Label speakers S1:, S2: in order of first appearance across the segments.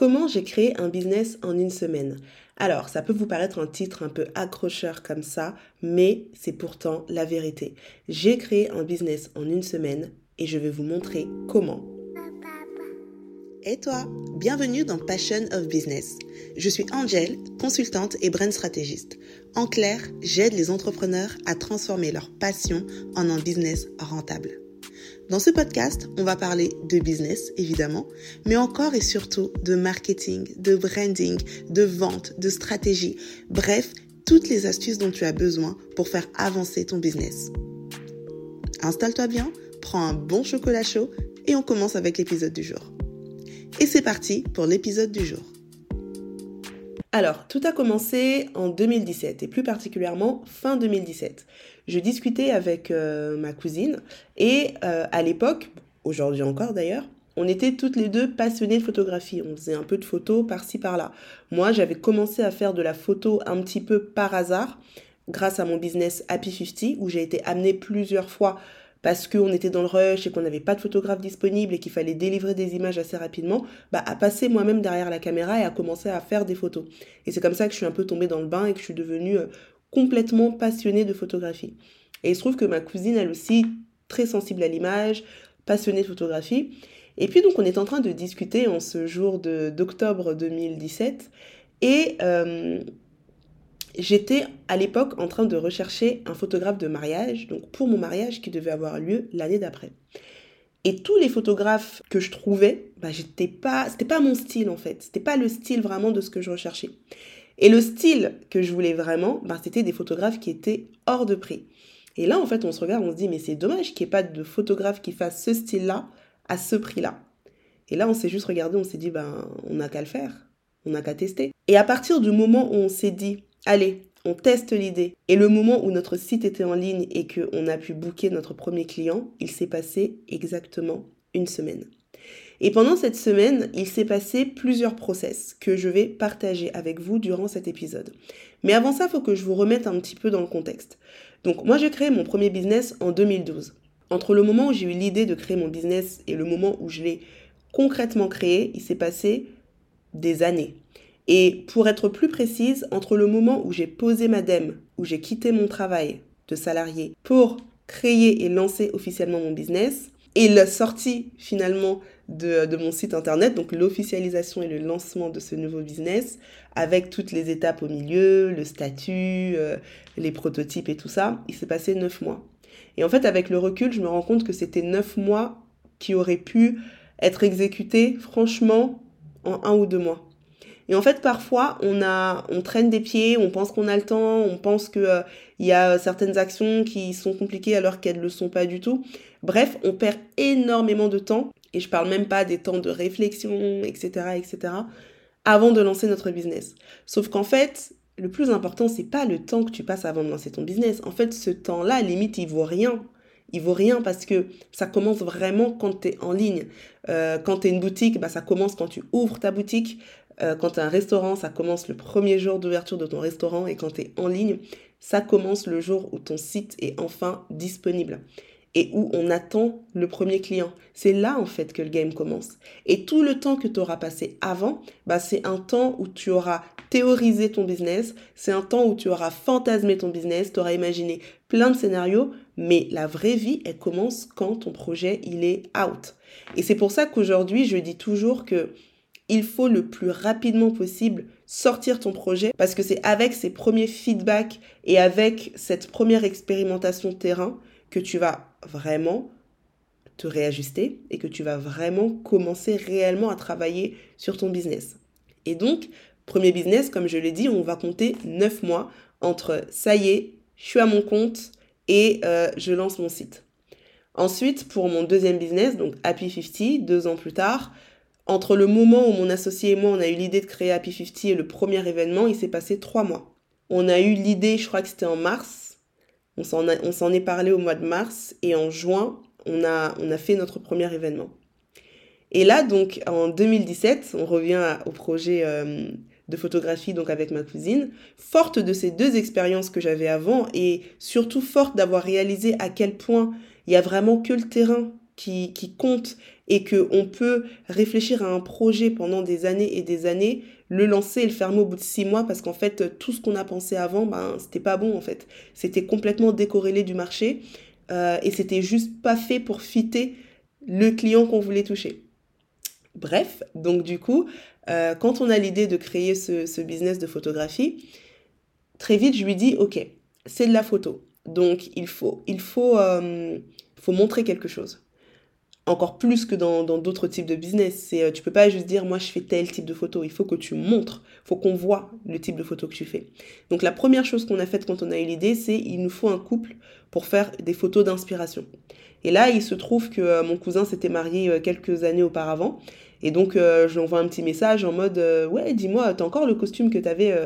S1: Comment j'ai créé un business en une semaine? Alors, ça peut vous paraître un titre un peu accrocheur comme ça, mais c'est pourtant la vérité. J'ai créé un business en une semaine et je vais vous montrer comment. Et toi, bienvenue dans Passion of Business. Je suis Angel, consultante et brand stratégiste. En clair, j'aide les entrepreneurs à transformer leur passion en un business rentable. Dans ce podcast, on va parler de business, évidemment, mais encore et surtout de marketing, de branding, de vente, de stratégie, bref, toutes les astuces dont tu as besoin pour faire avancer ton business. Installe-toi bien, prends un bon chocolat chaud et on commence avec l'épisode du jour. Et c'est parti pour l'épisode du jour. Alors, tout a commencé en 2017 et plus particulièrement fin 2017 je discutais avec euh, ma cousine et euh, à l'époque, aujourd'hui encore d'ailleurs, on était toutes les deux passionnées de photographie. On faisait un peu de photos par-ci par-là. Moi, j'avais commencé à faire de la photo un petit peu par hasard grâce à mon business Happy 50 où j'ai été amenée plusieurs fois parce qu'on était dans le rush et qu'on n'avait pas de photographe disponible et qu'il fallait délivrer des images assez rapidement, bah, à passer moi-même derrière la caméra et à commencer à faire des photos. Et c'est comme ça que je suis un peu tombée dans le bain et que je suis devenue euh, complètement passionnée de photographie. Et il se trouve que ma cousine, elle aussi, très sensible à l'image, passionnée de photographie. Et puis donc on est en train de discuter en ce jour d'octobre 2017 et euh, j'étais à l'époque en train de rechercher un photographe de mariage, donc pour mon mariage qui devait avoir lieu l'année d'après. Et tous les photographes que je trouvais, bah, j'étais pas, c'était pas mon style en fait, c'était pas le style vraiment de ce que je recherchais. Et le style que je voulais vraiment, bah, c'était des photographes qui étaient hors de prix. Et là, en fait, on se regarde, on se dit, mais c'est dommage qu'il n'y ait pas de photographe qui fasse ce style-là à ce prix-là. Et là, on s'est juste regardé, on s'est dit, ben, on n'a qu'à le faire, on n'a qu'à tester. Et à partir du moment où on s'est dit, allez, on teste l'idée, et le moment où notre site était en ligne et qu'on a pu booker notre premier client, il s'est passé exactement une semaine. Et pendant cette semaine, il s'est passé plusieurs process que je vais partager avec vous durant cet épisode. Mais avant ça, il faut que je vous remette un petit peu dans le contexte. Donc moi, j'ai créé mon premier business en 2012. Entre le moment où j'ai eu l'idée de créer mon business et le moment où je l'ai concrètement créé, il s'est passé des années. Et pour être plus précise, entre le moment où j'ai posé ma DEM, où j'ai quitté mon travail de salarié pour créer et lancer officiellement mon business, et la sortie finalement de, mon site internet, donc l'officialisation et le lancement de ce nouveau business, avec toutes les étapes au milieu, le statut, euh, les prototypes et tout ça, il s'est passé neuf mois. Et en fait, avec le recul, je me rends compte que c'était neuf mois qui auraient pu être exécutés, franchement, en un ou deux mois. Et en fait, parfois, on, a, on traîne des pieds, on pense qu'on a le temps, on pense qu'il euh, y a certaines actions qui sont compliquées alors qu'elles ne le sont pas du tout. Bref, on perd énormément de temps et je parle même pas des temps de réflexion, etc., etc., avant de lancer notre business. Sauf qu'en fait, le plus important, c'est pas le temps que tu passes avant de lancer ton business. En fait, ce temps-là, limite, il vaut rien. Il vaut rien parce que ça commence vraiment quand tu es en ligne. Euh, quand tu es une boutique, bah, ça commence quand tu ouvres ta boutique. Euh, quand tu as un restaurant, ça commence le premier jour d'ouverture de ton restaurant. Et quand tu es en ligne, ça commence le jour où ton site est enfin disponible et où on attend le premier client. C'est là en fait que le game commence. Et tout le temps que tu auras passé avant, bah, c'est un temps où tu auras théorisé ton business, c'est un temps où tu auras fantasmé ton business, tu auras imaginé plein de scénarios, mais la vraie vie, elle commence quand ton projet, il est out. Et c'est pour ça qu'aujourd'hui, je dis toujours que il faut le plus rapidement possible sortir ton projet parce que c'est avec ces premiers feedbacks et avec cette première expérimentation terrain que tu vas vraiment te réajuster et que tu vas vraiment commencer réellement à travailler sur ton business. Et donc, premier business, comme je l'ai dit, on va compter 9 mois entre ça y est, je suis à mon compte et euh, je lance mon site. Ensuite, pour mon deuxième business, donc Happy 50, deux ans plus tard, entre le moment où mon associé et moi, on a eu l'idée de créer Happy 50 et le premier événement, il s'est passé trois mois. On a eu l'idée, je crois que c'était en mars, on s'en est parlé au mois de mars et en juin, on a, fait notre premier événement. Et là, donc, en 2017, on revient au projet euh, de photographie donc avec ma cousine, forte de ces deux expériences que j'avais avant et surtout forte d'avoir réalisé à quel point il y a vraiment que le terrain qui, qui compte et qu'on peut réfléchir à un projet pendant des années et des années, le lancer et le fermer au bout de six mois parce qu'en fait, tout ce qu'on a pensé avant, ben, c'était pas bon en fait. C'était complètement décorrélé du marché euh, et c'était juste pas fait pour fitter le client qu'on voulait toucher. Bref, donc du coup, euh, quand on a l'idée de créer ce, business de photographie, très vite je lui dis ok, c'est de la photo, donc il faut, il faut, euh, faut montrer quelque chose encore plus que dans d'autres types de business. C'est, euh, tu peux pas juste dire moi je fais tel type de photo. Il faut que tu montres, il faut qu'on voit le type de photo que tu fais. Donc la première chose qu'on a faite quand on a eu l'idée, c'est il nous faut un couple pour faire des photos d'inspiration. Et là, il se trouve que euh, mon cousin s'était marié euh, quelques années auparavant. Et donc, je lui envoie un petit message en mode Ouais, dis-moi, t'as encore le costume que t'avais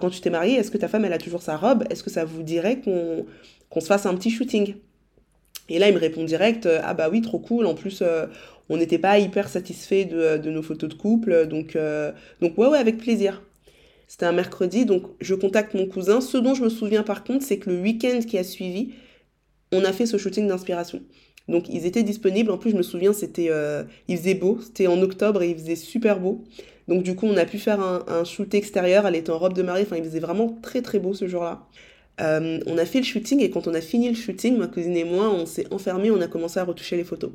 S1: quand tu t'es marié? Est-ce que ta femme, elle a toujours sa robe? Est-ce que ça vous dirait qu'on qu'on se fasse un petit shooting? Et là, il me répond direct, euh, ah bah oui, trop cool. En plus, euh, on n'était pas hyper satisfait de, de, nos photos de couple. Donc, euh, donc ouais, ouais, avec plaisir. C'était un mercredi, donc je contacte mon cousin. Ce dont je me souviens par contre, c'est que le week-end qui a suivi, on a fait ce shooting d'inspiration. Donc ils étaient disponibles. En plus, je me souviens, c'était, il faisait beau. C'était en octobre et il faisait super beau. Donc du coup, on a pu faire un, un shoot extérieur. Elle était en robe de mariée. Enfin, il faisait vraiment très très beau ce jour-là. Euh, on a fait le shooting et quand on a fini le shooting, ma cousine et moi, on s'est enfermés, on a commencé à retoucher les photos.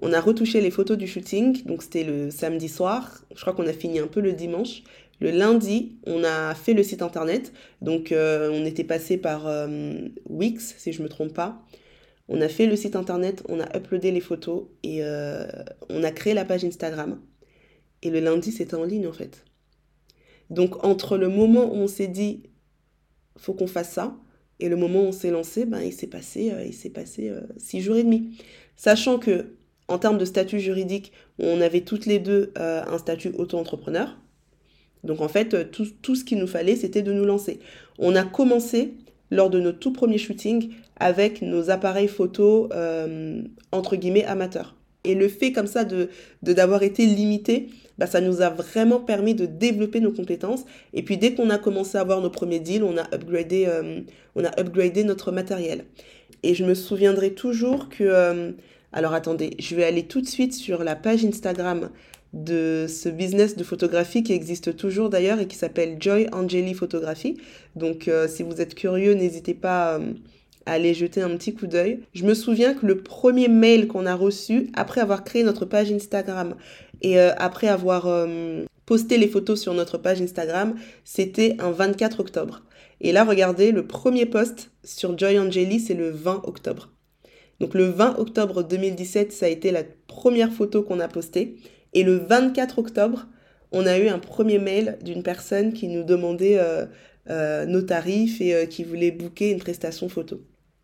S1: On a retouché les photos du shooting, donc c'était le samedi soir. Je crois qu'on a fini un peu le dimanche. Le lundi, on a fait le site internet. Donc euh, on était passé par euh, Wix, si je me trompe pas. On a fait le site internet, on a uploadé les photos et on a créé la page Instagram. Et le lundi, c'était en ligne en fait. Donc entre le moment où on s'est dit faut qu'on fasse ça. Et le moment où on s'est lancé, ben, il s'est passé, euh, il s'est passé euh, six jours et demi. Sachant que, en termes de statut juridique, on avait toutes les deux euh, un statut auto-entrepreneur. Donc en fait, tout, tout ce qu'il nous fallait, c'était de nous lancer. On a commencé lors de nos tout premiers shootings avec nos appareils photo entre guillemets amateurs. Et le fait comme ça de d'avoir été limité, bah, ça nous a vraiment permis de développer nos compétences. Et puis dès qu'on a commencé à avoir nos premiers deals, on a upgradé, euh, on a upgradé notre matériel. Et je me souviendrai toujours que... Euh, alors attendez, je vais aller tout de suite sur la page Instagram de ce business de photographie qui existe toujours d'ailleurs et qui s'appelle Joy Angeli Photographie. Donc euh, si vous êtes curieux, n'hésitez pas aller jeter un petit coup d'œil. Je me souviens que le premier mail qu'on a reçu après avoir créé notre page Instagram et euh, après avoir euh, posté les photos sur notre page Instagram, c'était un 24 octobre. Et là, regardez, le premier post sur Joy Angeli, c'est le 20 octobre. Donc le 20 octobre 2017, ça a été la première photo qu'on a postée. Et le 24 octobre, on a eu un premier mail d'une personne qui nous demandait euh, nos tarifs et qui voulait booker une prestation photo.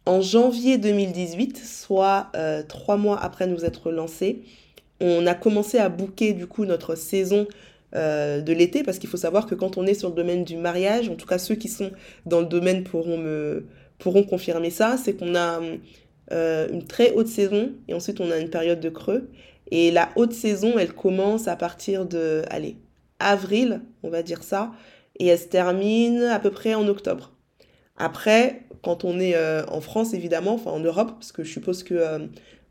S1: En janvier 2018, soit trois mois après nous être lancés, on a commencé à booker du coup notre saison euh, de l'été parce qu'il faut savoir que quand on est sur le domaine du mariage, en tout cas ceux qui sont dans le domaine pourront me pourront confirmer ça, c'est qu'on a euh, une très haute saison et ensuite on a une période de creux et la haute saison elle commence à partir de allez avril on va dire ça et elle se termine à peu près en octobre. Après quand on est euh, en France évidemment, enfin en Europe parce que je suppose que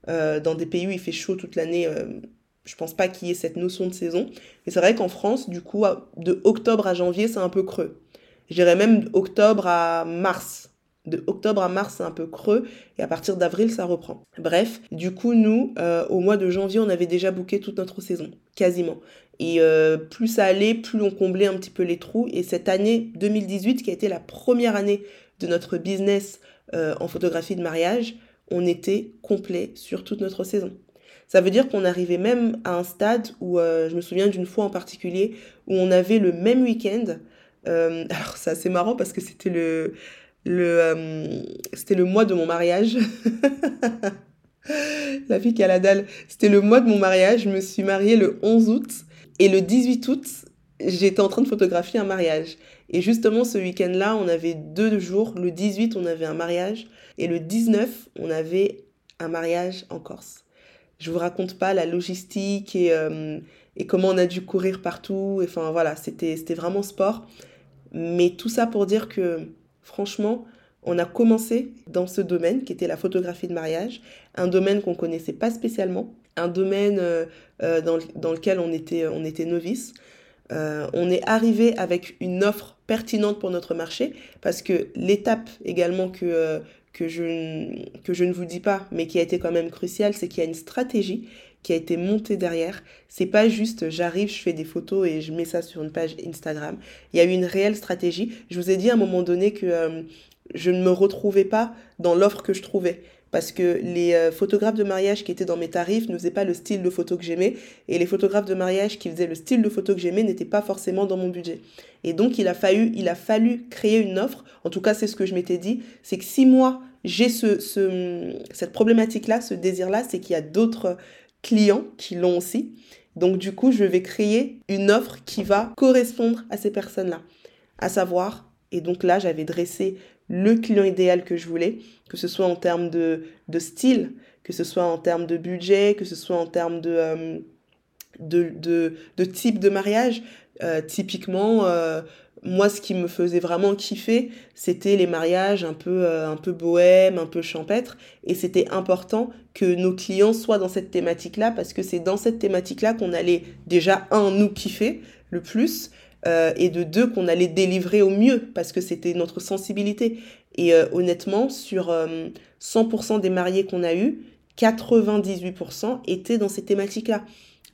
S1: euh, dans des pays où il fait chaud toute l'année, euh, je pense pas qu'il y ait cette notion de saison. Mais c'est vrai qu'en France, du coup, de octobre à janvier, c'est un peu creux. Je dirais même octobre à mars. De octobre à mars, c'est un peu creux, et à partir d'avril, ça reprend. Bref, du coup, nous, euh, au mois de janvier, on avait déjà booké toute notre saison, quasiment. Et plus ça allait, plus on comblait un petit peu les trous. Et cette année 2018, qui a été la première année de notre business en photographie de mariage, on était complet sur toute notre saison. Ça veut dire qu'on arrivait même à un stade où, euh, je me souviens d'une fois en particulier, où on avait le même week-end. Euh, alors c'est assez marrant parce que c'était le, le, euh, c'était le mois de mon mariage. la fille qui a la dalle. C'était le mois de mon mariage. Je me suis mariée le 11 août. Et le 18 août, j'étais en train de photographier un mariage. Et justement, ce week-end-là, on avait deux jours. Le 18, on avait un mariage. Et le 19, on avait un mariage en Corse. Je vous raconte pas la logistique et, euh, et comment on a dû courir partout. Enfin voilà, c'était vraiment sport. Mais tout ça pour dire que franchement, on a commencé dans ce domaine qui était la photographie de mariage, un domaine qu'on connaissait pas spécialement. un domaine dans, dans, lequel on était, était novice. on est arrivé avec une offre pertinente pour notre marché parce que l'étape également que, que, je, que je ne vous dis pas, mais qui a été quand même cruciale, c'est qu'il y a une stratégie qui a été montée derrière. C'est pas juste j'arrive, je fais des photos et je mets ça sur une page Instagram. Il y a eu une réelle stratégie. Je vous ai dit à un moment donné que euh, je ne me retrouvais pas dans l'offre que je trouvais parce que les euh, photographes de mariage qui étaient dans mes tarifs ne faisaient pas le style de photo que j'aimais, et les photographes de mariage qui faisaient le style de photo que j'aimais n'étaient pas forcément dans mon budget. Et donc il a fallu, il a fallu créer une offre, en tout cas c'est ce que je m'étais dit, c'est que si moi j'ai ce, ce, cette problématique-là, ce désir-là, c'est qu'il y a d'autres clients qui l'ont aussi. Donc du coup, je vais créer une offre qui va correspondre à ces personnes-là. À savoir, et donc là, j'avais dressé le client idéal que je voulais, que ce soit en termes de, style, que ce soit en termes de budget, que ce soit en termes de, euh, de, type de mariage. Euh, typiquement, euh, moi, ce qui me faisait vraiment kiffer, c'était les mariages un peu, un peu bohème, un peu champêtre. Et c'était important que nos clients soient dans cette thématique-là, parce que c'est dans cette thématique-là qu'on allait déjà, un, nous kiffer le plus, euh, et de deux qu'on allait délivrer au mieux parce que c'était notre sensibilité. Et euh, honnêtement, sur 100% euh, des mariés qu'on a eus, 98% étaient dans ces thématiques-là.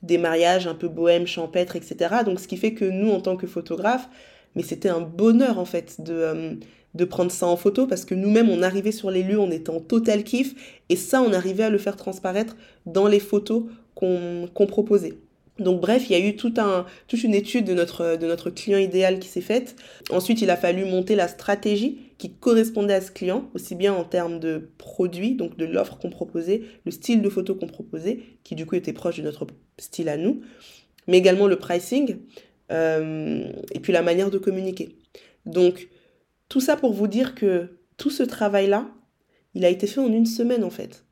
S1: Des mariages un peu bohème, champêtre, etc. Donc ce qui fait que nous, en tant que photographes, mais c'était un bonheur en fait de, de prendre ça en photo parce que nous-mêmes, on arrivait sur les lieux, on était en total kiff et ça, on arrivait à le faire transparaître dans les photos qu'on proposait. Donc bref, il y a eu tout un, toute une étude de notre, de notre client idéal qui s'est faite. Ensuite, il a fallu monter la stratégie qui correspondait à ce client, aussi bien en termes de produits, donc de l'offre qu'on proposait, le style de photo qu'on proposait, qui du coup était proche de notre style à nous, mais également le pricing, euh, et puis la manière de communiquer. Donc tout ça pour vous dire que tout ce travail-là, il a été fait en une semaine en fait.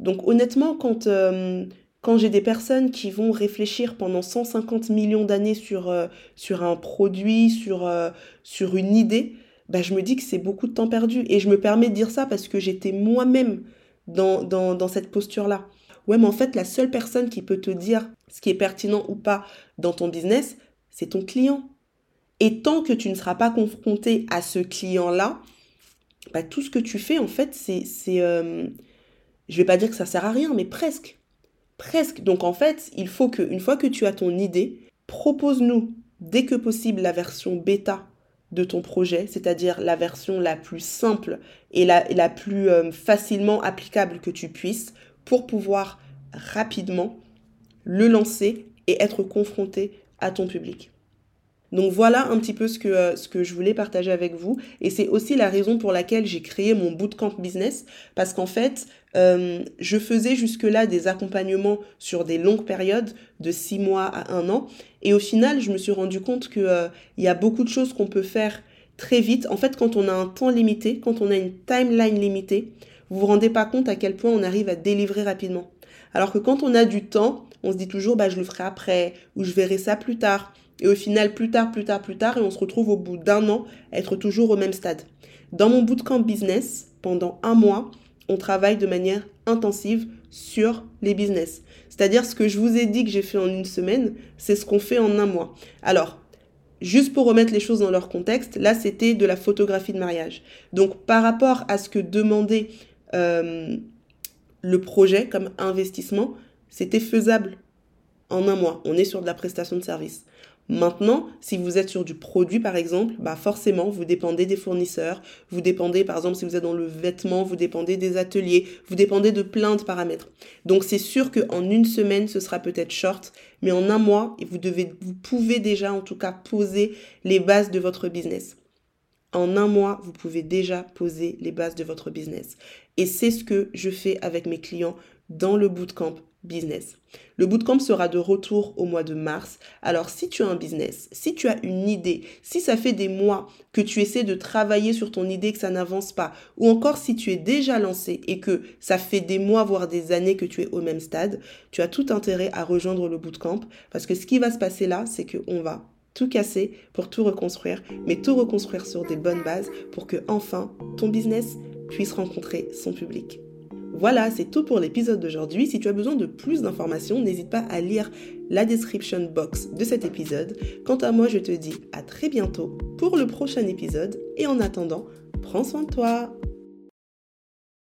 S1: Donc honnêtement, quand... Euh, quand j'ai des personnes qui vont réfléchir pendant 150 millions d'années sur, euh, sur un produit, sur, euh, sur une idée, bah, je me dis que c'est beaucoup de temps perdu. Et je me permets de dire ça parce que j'étais moi-même dans, dans, dans cette posture-là. Ouais, mais en fait, la seule personne qui peut te dire ce qui est pertinent ou pas dans ton business, c'est ton client. Et tant que tu ne seras pas confronté à ce client-là, bah, tout ce que tu fais, en fait, c'est... c'est euh, je vais pas dire que ça sert à rien, mais presque. Presque. Donc en fait, il faut que, une fois que tu as ton idée, propose-nous dès que possible la version bêta de ton projet, c'est-à-dire la version la plus simple et la, la plus euh, facilement applicable que tu puisses pour pouvoir rapidement le lancer et être confronté à ton public. Donc voilà un petit peu ce que, euh, ce que je voulais partager avec vous. Et c'est aussi la raison pour laquelle j'ai créé mon bootcamp business. Parce qu'en fait, euh, je faisais jusque-là des accompagnements sur des longues périodes, de six mois à un an. Et au final, je me suis rendu compte qu'il euh, il y a beaucoup de choses qu'on peut faire très vite. En fait, quand on a un temps limité, quand on a une timeline limitée, vous vous rendez pas compte à quel point on arrive à délivrer rapidement. Alors que quand on a du temps, on se dit toujours, bah, je le ferai après, ou je verrai ça plus tard. Et au final, plus tard, plus tard, plus tard, et on se retrouve au bout d'un an être toujours au même stade. Dans mon bootcamp business, pendant un mois, on travaille de manière intensive sur les business. C'est-à-dire ce que je vous ai dit que j'ai fait en une semaine, c'est ce qu'on fait en un mois. Alors, juste pour remettre les choses dans leur contexte, là c'était de la photographie de mariage. Donc par rapport à ce que demandait euh, le projet comme investissement, c'était faisable en un mois. On est sur de la prestation de service. Maintenant, si vous êtes sur du produit, par exemple, bah forcément, vous dépendez des fournisseurs, vous dépendez, par exemple, si vous êtes dans le vêtement, vous dépendez des ateliers, vous dépendez de plein de paramètres. Donc, c'est sûr qu'en une semaine, ce sera peut-être short, mais en un mois, vous, pouvez déjà, en tout cas, poser les bases de votre business. En un mois, vous pouvez déjà poser les bases de votre business. Et c'est ce que je fais avec mes clients dans le bootcamp business. Le bootcamp sera de retour au mois de mars. Alors si tu as un business, si tu as une idée, si ça fait des mois que tu essaies de travailler sur ton idée que ça n'avance pas, ou encore si tu es déjà lancé et que ça fait des mois voire des années que tu es au même stade, tu as tout intérêt à rejoindre le bootcamp parce que ce qui va se passer là, c'est qu'on va tout casser pour tout reconstruire, mais tout reconstruire sur des bonnes bases pour que enfin ton business puisse rencontrer son public. Voilà, c'est tout pour l'épisode d'aujourd'hui. Si tu as besoin de plus d'informations, n'hésite pas à lire la description box de cet épisode. Quant à moi, je te dis à très bientôt pour le prochain épisode et en attendant, prends soin de toi.